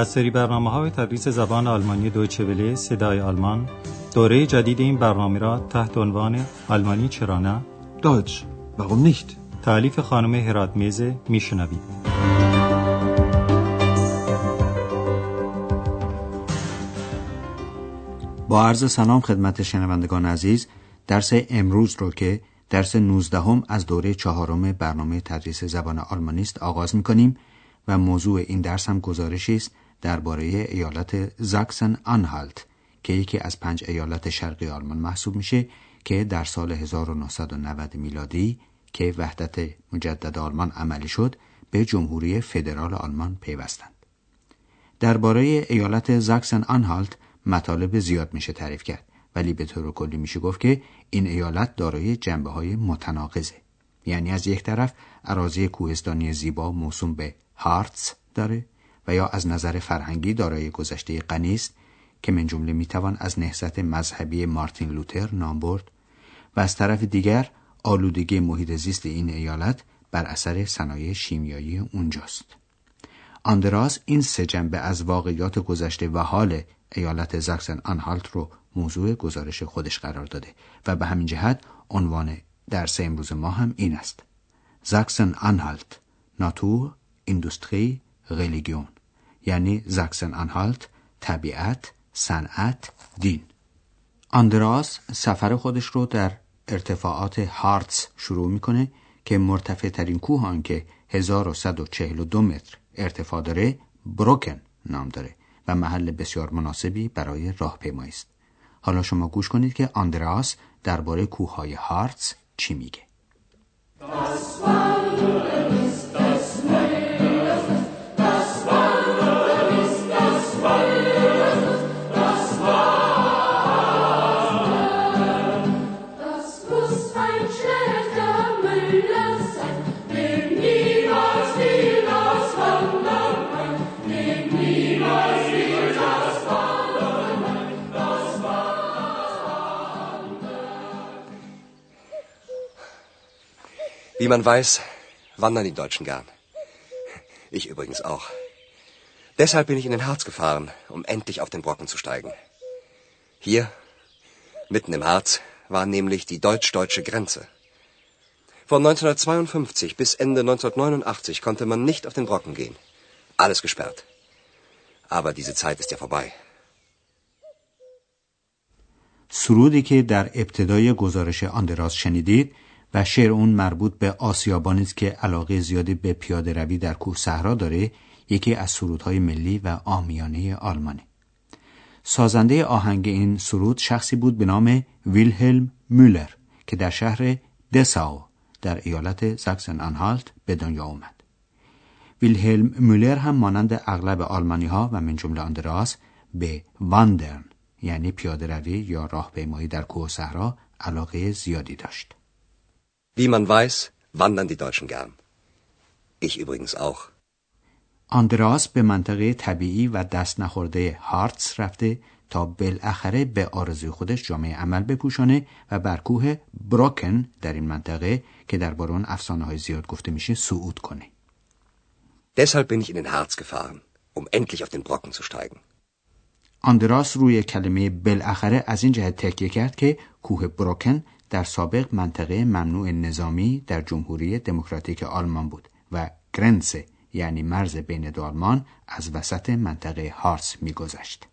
از سری برنامه های تدریس زبان آلمانی دویچه وله صدای آلمان. دوره جدید این برنامه را تحت عنوان آلمانی چرا نه؟ Deutsch, warum nicht? تعلیف خانم هرات میزه میشنوید با عرض سلام خدمت شنوندگان عزیز درس امروز رو که درس 19 هم از دوره چهارم برنامه تدریس زبان آلمانی است آغاز می کنیم و موضوع این درس هم گزارشی است درباره ایالت زاکسن آنهالت که یکی از پنج ایالت شرقی آلمان محسوب میشه که در سال 1990 میلادی که وحدت مجدد آلمان عملی شد به جمهوری فدرال آلمان پیوستند. درباره ایالت زاکسن آنهالت مطالب زیاد میشه تعریف کرد ولی به طور کلی میشه گفت که این ایالت دارای جنبه های متناقضه یعنی از یک طرف اراضی کوهستانی زیبا موسوم به هارتس داره و یا از نظر فرهنگی دارای گذشته غنی است که من جمله می‌توان از نهضت مذهبی مارتین لوتر نام برد و از طرف دیگر آلودگی محیط زیست این ایالت بر اثر صنایع شیمیایی اونجاست. آندراس این سه جنبه از واقعیات گذشته و حال ایالت زاکسن آنهالت رو موضوع گزارش خودش قرار داده و به همین جهت عنوان درس امروز ما هم این است. زاکسن آنهالت ناتور ایندوستری ریلیگیون یعنی زاکسن آنهالت طبیعت صنعت دین آندراس سفر خودش رو در ارتفاعات هارتس شروع می‌کنه که مرتفع ترین کوه آن که 1142 متر ارتفاع داره بروکن نام داره و محل بسیار مناسبی برای راهپیمایی است. حالا شما گوش کنید که آندراس درباره کوههای هارتس چی میگه. Wie man weiß, wandern die Deutschen gern. Ich übrigens auch. Deshalb bin ich in den Harz gefahren, um endlich auf den Brocken zu steigen. Hier, mitten im Harz, war nämlich die deutsch-deutsche Grenze. Von 1952 bis Ende 1989 konnte man nicht auf den Brocken gehen. Alles gesperrt. Aber diese Zeit ist ja vorbei. سرودی که در ابتدای گزارش آندراس شنیدید و شعر اون مربوط به آسیابانی است که علاقه زیادی به پیاده روی در کوه صحرا داره یکی از سرودهای ملی و آمیانه آلمانه سازنده آهنگ این سرود شخصی بود به نام ویلهلم مولر که در شهر دساو در ایالت زاکسن آنهالت به دنیا آمد ویلهلم مولر هم مانند اغلب آلمانی ها و من جمله آندراس به واندرن یعنی پیاده روی یا راهپیمایی در کوه صحرا علاقه زیادی داشت. Wie man weiß, wandern die Deutschen gern. Ich übrigens auch. آندراس به منطقه طبیعی و دست نخورده هارتس رفته تا بالاخره به آرزوی خودش جامعه عمل بپوشانه و بر کوه بروکن در این منطقه که در اون افسانه های زیاد گفته میشه صعود کنه. Deshalb bin ich in den Harz gefahren, um endlich auf den Brocken zu steigen. آندراس روی کلمه بالاخره از این جهت تکیه کرد که کوه بروکن در سابق منطقه ممنوع نظامی در جمهوری دموکراتیک آلمان بود و گرنس یعنی مرز بین دو آلمان از وسط منطقه هارس میگذشت.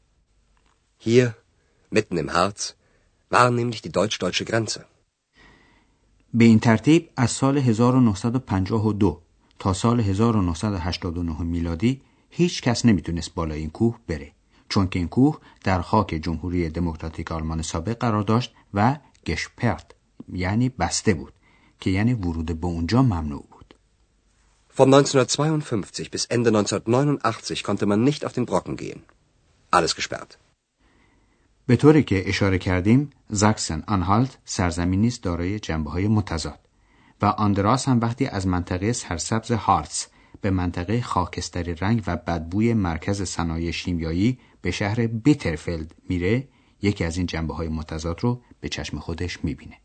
Hier, mitten im Harz, war nämlich die deutsch-deutsche Grenze. به این ترتیب از سال 1952 تا سال 1989 میلادی هیچ کس نمی‌تونست بالای این کوه بره چون که این کوه در خاک جمهوری دموکراتیک آلمان سابق قرار داشت و گشپرت یعنی بسته بود که یعنی ورود به اونجا ممنوع بود. Von 1952 bis Ende 1989 konnte man nicht auf den Brocken gehen. Alles gesperrt. به طوری که اشاره کردیم زاکسن آنهالت سرزمینی است دارای جنبه های متضاد و آندراس هم وقتی از منطقه سرسبز هارتس به منطقه خاکستری رنگ و بدبوی مرکز صنایع شیمیایی به شهر بیترفلد میره یکی از این جنبه های متضاد رو به چشم خودش می‌بینه.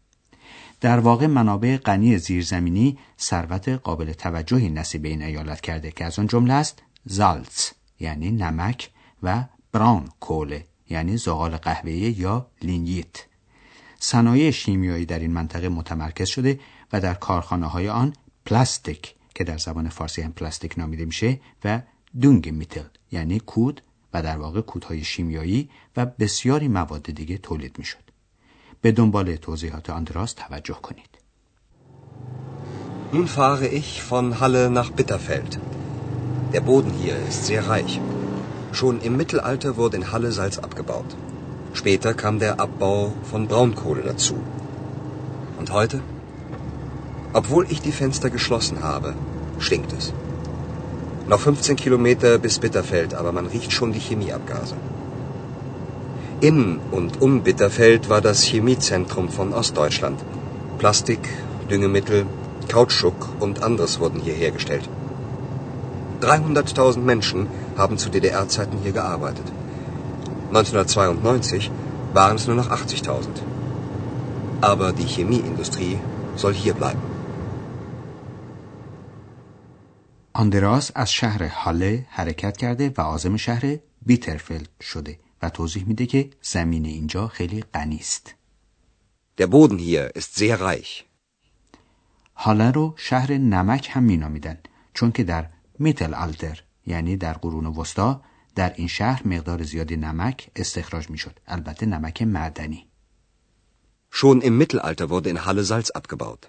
در واقع منابع غنی زیرزمینی ثروت قابل توجهی نصیب این ایالت کرده که از آن جمله است زالتس یعنی نمک و براون کوله یعنی زغال قهوه‌ای یا لینیت صنایع شیمیایی در این منطقه متمرکز شده و در کارخانه های آن پلاستیک که در زبان فارسی هم پلاستیک نامیده میشه و دونگ میتل یعنی کود و در واقع کودهای شیمیایی و بسیاری مواد دیگه تولید می‌شد. به دنبال توضیحات آندراس توجه کنید. Nun fahre ich von Halle nach Bitterfeld. Der Boden hier ist sehr reich. Schon im Mittelalter wurde in Halle Salz abgebaut. Später kam der Abbau von Braunkohle dazu. Und heute? Obwohl ich die Fenster geschlossen habe, stinkt es. Noch 15 Kilometer bis Bitterfeld, aber man riecht schon die Chemieabgase. In und um Bitterfeld war das Chemiezentrum von Ostdeutschland. Plastik, Düngemittel, Kautschuk und anderes wurden hier hergestellt. 300.000 Menschen haben zu DDR-Zeiten hier gearbeitet. 1992 waren es nur noch 80.000. Aber die Chemieindustrie soll hier bleiben. آندراس از شهر هاله حرکت کرده و عازم شهر بیترفلد شده و توضیح میده که زمین اینجا خیلی غنی است. Der Boden hier ist sehr reich. هاله رو شهر نمک هم مینامیدن چون که در میتل آلتر یعنی در قرون وسطا در این شهر مقدار زیادی نمک استخراج می‌شد البته نمک معدنی Schon im Mittelalter wurde in Halle Salz abgebaut.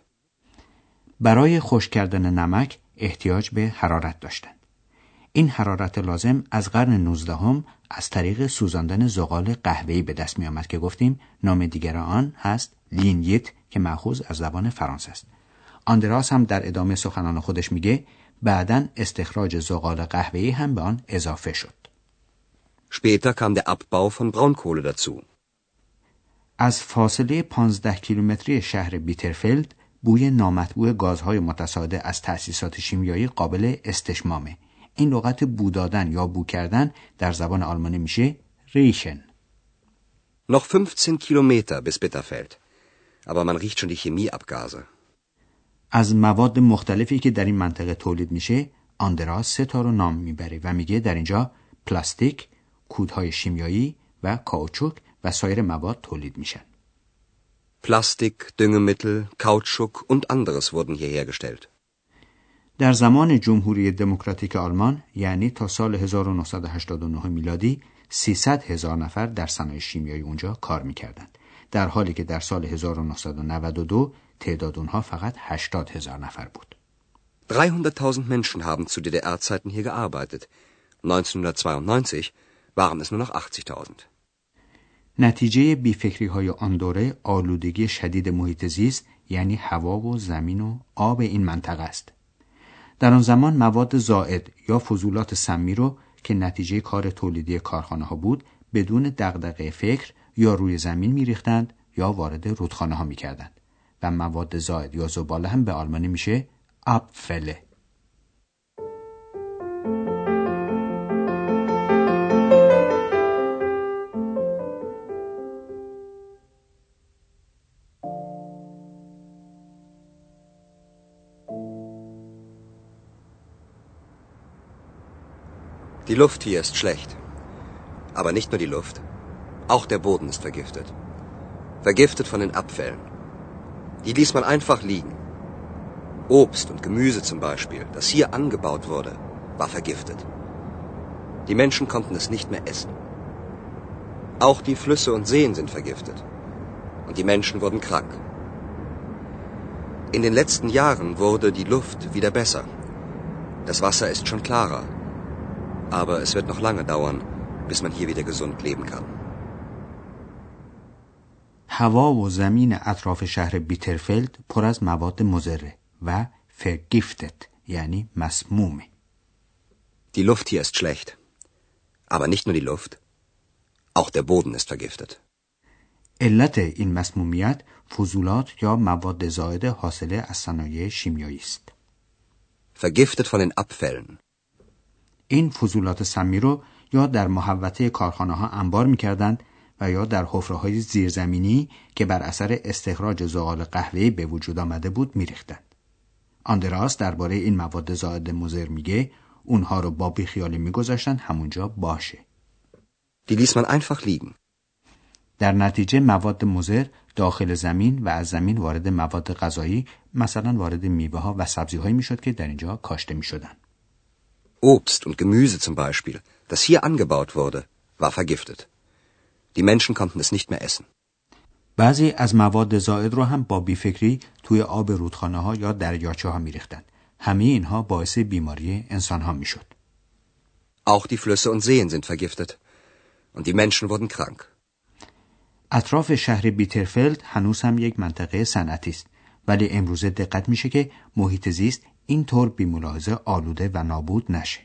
برای خشک کردن نمک احتیاج به حرارت داشتند این حرارت لازم از قرن 19 هم از طریق سوزاندن زغال قهوه‌ای به دست می آمد که گفتیم نام دیگر آن هست لینیت که مأخوذ از زبان فرانسه است آندراس هم در ادامه سخنان خودش میگه بعدا استخراج زغال قهوه‌ای هم به آن اضافه شد Später kam der Abbau von Braunkohle dazu. از فاصله 15 کیلومتری شهر بیترفلد بوی نامطبوع گازهای متصاعده از تأسیسات شیمیایی قابل استشمامه. این لغت بو دادن یا بو کردن در زبان آلمانی میشه ریشن. Noch 15 Kilometer bis Bitterfeld. Aber man riecht schon die Chemieabgase. از مواد مختلفی که در این منطقه تولید میشه آندراس سه تا رو نام می‌بره و میگه در اینجا پلاستیک، کودهای شیمیایی و کاوچوک و سایر مواد تولید میشن. Plastik, Düngemittel, Kautschuk und anderes wurden hier hergestellt. در زمان جمهوری دموکراتیک آلمان یعنی تا سال 1989 میلادی 300 هزار نفر در صنایع شیمیایی اونجا کار می‌کردند در حالی که در سال 1992 تعداد اونها فقط 80 هزار نفر بود 300.000 Menschen haben zu DDR-Zeiten hier gearbeitet. 1992 waren es nur noch 80.000. نتیجه بیفکری های آن دوره آلودگی شدید محیط زیست یعنی هوا و زمین و آب این منطقه است. در آن زمان مواد زائد یا فضولات سمی رو که نتیجه کار تولیدی کارخانه ها بود بدون دغدغه فکر یا روی زمین میریختند یا وارد رودخانه ها می‌کردند. و مواد زائد یا زباله هم به آلمانی میشه ابفله Die Luft hier ist schlecht. Aber nicht nur die Luft. Auch der Boden ist vergiftet. Vergiftet von den Abfällen. Die ließ man einfach liegen. Obst und Gemüse zum Beispiel, das hier angebaut wurde, war vergiftet. Die Menschen konnten es nicht mehr essen. Auch die Flüsse und Seen sind vergiftet. Und die Menschen wurden krank. In den letzten Jahren wurde die Luft wieder besser. Das Wasser ist schon klarer. Aber es wird noch lange dauern, bis man hier wieder gesund leben kann. هوا و زمین اطراف شهر بیترفلد پر از مواد مضره و فرگیفتد یعنی مسمومه Die Luft hier ist schlecht. Aber nicht nur die Luft. Auch der Boden ist vergiftet. علت این مسمومیت فضولات یا مواد زائد حاصله از صنایع شیمیایی است Vergiftet von den Abfällen. این فضولات سمی رو یا در محوطه کارخانه ها انبار می‌کردند و یا در حفره های زیرزمینی که بر اثر استخراج زغال قهوه‌ای به وجود آمده بود میریختند. آندراس درباره این مواد زائد مضر میگه اونها رو با بیخیالی میگذاشتن همونجا باشه Die ließ man einfach liegen. در نتیجه مواد مضر داخل زمین و از زمین وارد مواد غذایی مثلا وارد میوه ها و سبزی هایی می‌شد که در اینجا کاشته می‌شدن Obst und Gemüse zum Beispiel, das hier angebaut wurde, war vergiftet. Die Menschen konnten es nicht mehr essen. بعضی از مواد زائد رو هم با بیفکری توی آب رودخانه ها یا دریاچه ها میریختند همه اینها باعث بیماری انسان ها می‌شد Auch die Flüsse und Seen sind vergiftet. Und die Menschen wurden krank. اطراف شهر بیترفلد هنوز هم یک منطقه صنعتی است ولی امروزه دقت میشه که محیط زیست اینطور بی ملاحظه آلوده و نابود نشه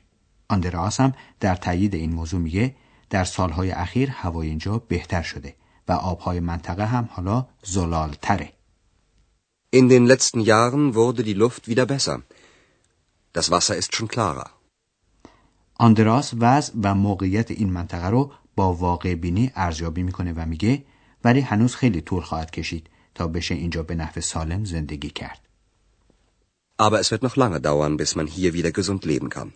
آندراس هم در تایید این موضوع میگه در سالهای اخیر هوای اینجا بهتر شده و آبهای منطقه هم حالا زلال تره In den letzten Jahren wurde die Luft wieder besser. Das Wasser ist schon klarer. آندراس وضع و موقعیت این منطقه رو با واقع بینی ارزیابی می‌کنه و میگه ولی هنوز خیلی طول خواهد کشید تا بشه اینجا به نحو سالم زندگی کرد. Aber es wird noch lange dauern, bis man hier wieder gesund leben kann.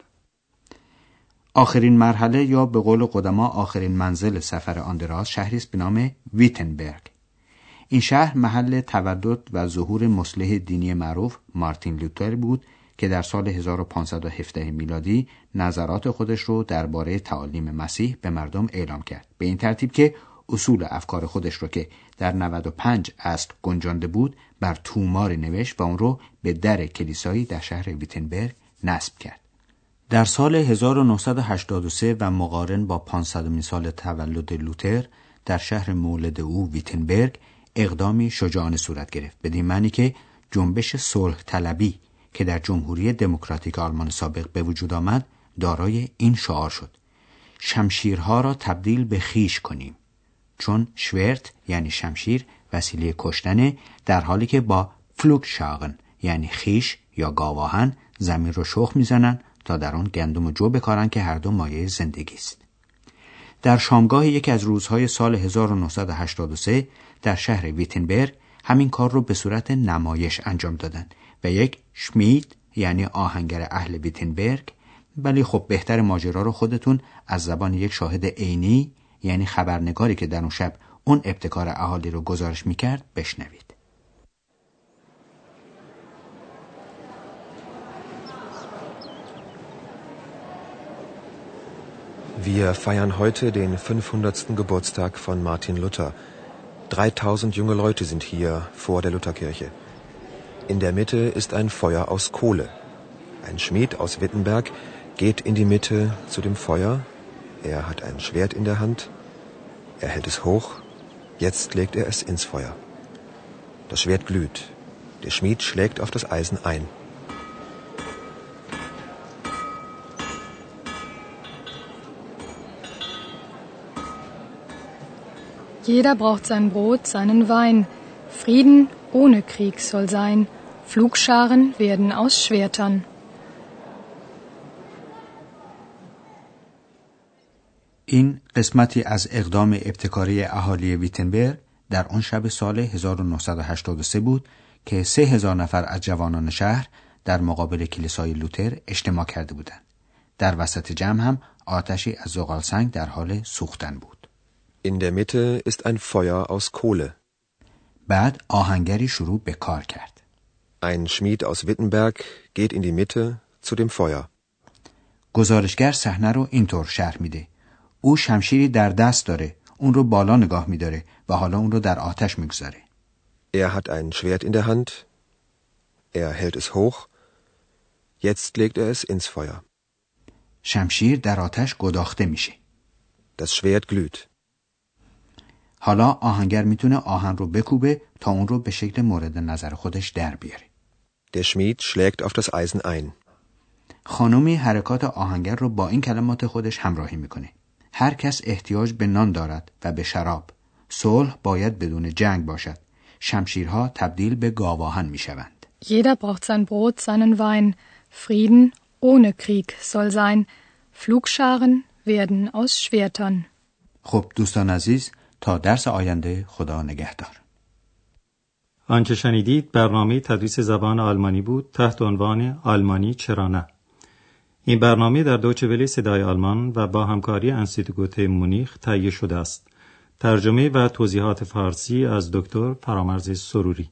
آخرین مرحله یا به قول قدما آخرین منزل سفر آندراس شهری است به نام ویتنبرگ. این شهر محل تولد و ظهور مصلح دینی معروف مارتین لوتر بود که در سال 1517 میلادی نظرات خودش رو درباره تعالیم مسیح به مردم اعلام کرد به این ترتیب که اصول افکار خودش رو که در 95 اصل گنجانده بود بر تومار نوشت و اون رو به در کلیسایی در شهر ویتنبرگ نصب کرد. در سال 1983 و مقارن با 500 سال تولد لوتر در شهر مولد او ویتنبرگ اقدامی شجاعانه صورت گرفت بدین معنی که جنبش صلح طلبی که در جمهوری دموکراتیک آلمان سابق به وجود آمد دارای این شعار شد. شمشیرها را تبدیل به خیش کنیم. چون Schwert یعنی شمشیر وسیله کشتنه در حالی که با Pflugscharen یعنی خیش یا گاواهن زمین رو شخم می‌زنن تا در آن گندم و جو بکارن که هر دو مایه زندگی است. در شامگاه یکی از روزهای سال 1983 در شهر ویتنبرگ همین کار رو به صورت نمایش انجام دادن و یک شمید یعنی آهنگر اهل ویتنبرگ ولی خب بهتر ماجرا رو خودتون از زبان یک شاهد عینی یعنی خبرنگاری که در اون شب اون ابتکار اهالی رو گزارش می‌کرد بشنوید Wir feiern heute den 500. Geburtstag von Martin Luther. 3000 junge Leute sind hier vor der Lutherkirche. In der Mitte ist ein Feuer aus Kohle. Ein Schmied aus Wittenberg geht in die Mitte zu dem Feuer. Er hat ein Schwert in der Hand. Er hält es hoch. Jetzt legt er es ins Feuer. Das Schwert glüht. Der Schmied schlägt auf das Eisen ein. Jeder braucht sein Brot, seinen Wein. Frieden ohne Krieg soll sein. Flugscharen werden aus Schwertern. این قسمتی از اقدام ابتکاری اهالی ویتنبرگ در آن شب سال 1983 بود که سه هزار نفر از جوانان شهر در مقابل کلیسای لوتر اجتماع کرده بودند. در وسط جمع هم آتشی از زغال سنگ در حال سوختن بود. In der Mitte ist ein Feuer aus Kohle. بعد آهنگری شروع به کار کرد. Ein Schmied aus Wittenberg geht in die Mitte zu dem Feuer. گزارشگر صحنه رو اینطور شرح میده. او شمشیری در دست داره. اون رو بالا نگاه میداره و حالا اون رو در آتش می‌گذاره. Er hat ein Schwert in der Hand. Er hält es hoch. Jetzt legt er es ins Feuer. شمشیر در آتش گداخته میشه. Das Schwert glüht. حالا آهنگر می‌تونه آهن رو بکوبه تا اون رو به شکل مورد نظر خودش در بیاره. Der Schmied schlägt auf das Eisen ein. خانمی حرکات آهنگر رو با این کلمات خودش همراهی می‌کنه. هر کس احتیاج به نان دارد و به شراب. صلح باید بدون جنگ باشد. شمشیرها تبدیل به گاواهن می‌شوند. Jeder braucht sein Brot, seinen Wein. Frieden ohne Krieg soll sein. Flugscharen werden aus Schwertern. خب دوستان عزیز تا درس آینده خدا نگهدار. آنچه شنیدید برنامه تدریس زبان آلمانی بود تحت عنوان آلمانی چرا نه این برنامه در دوچه صدای آلمان و با همکاری انستیتوت مونیخ تهیه شده است. ترجمه و توضیحات فارسی از دکتر فرامرز سروری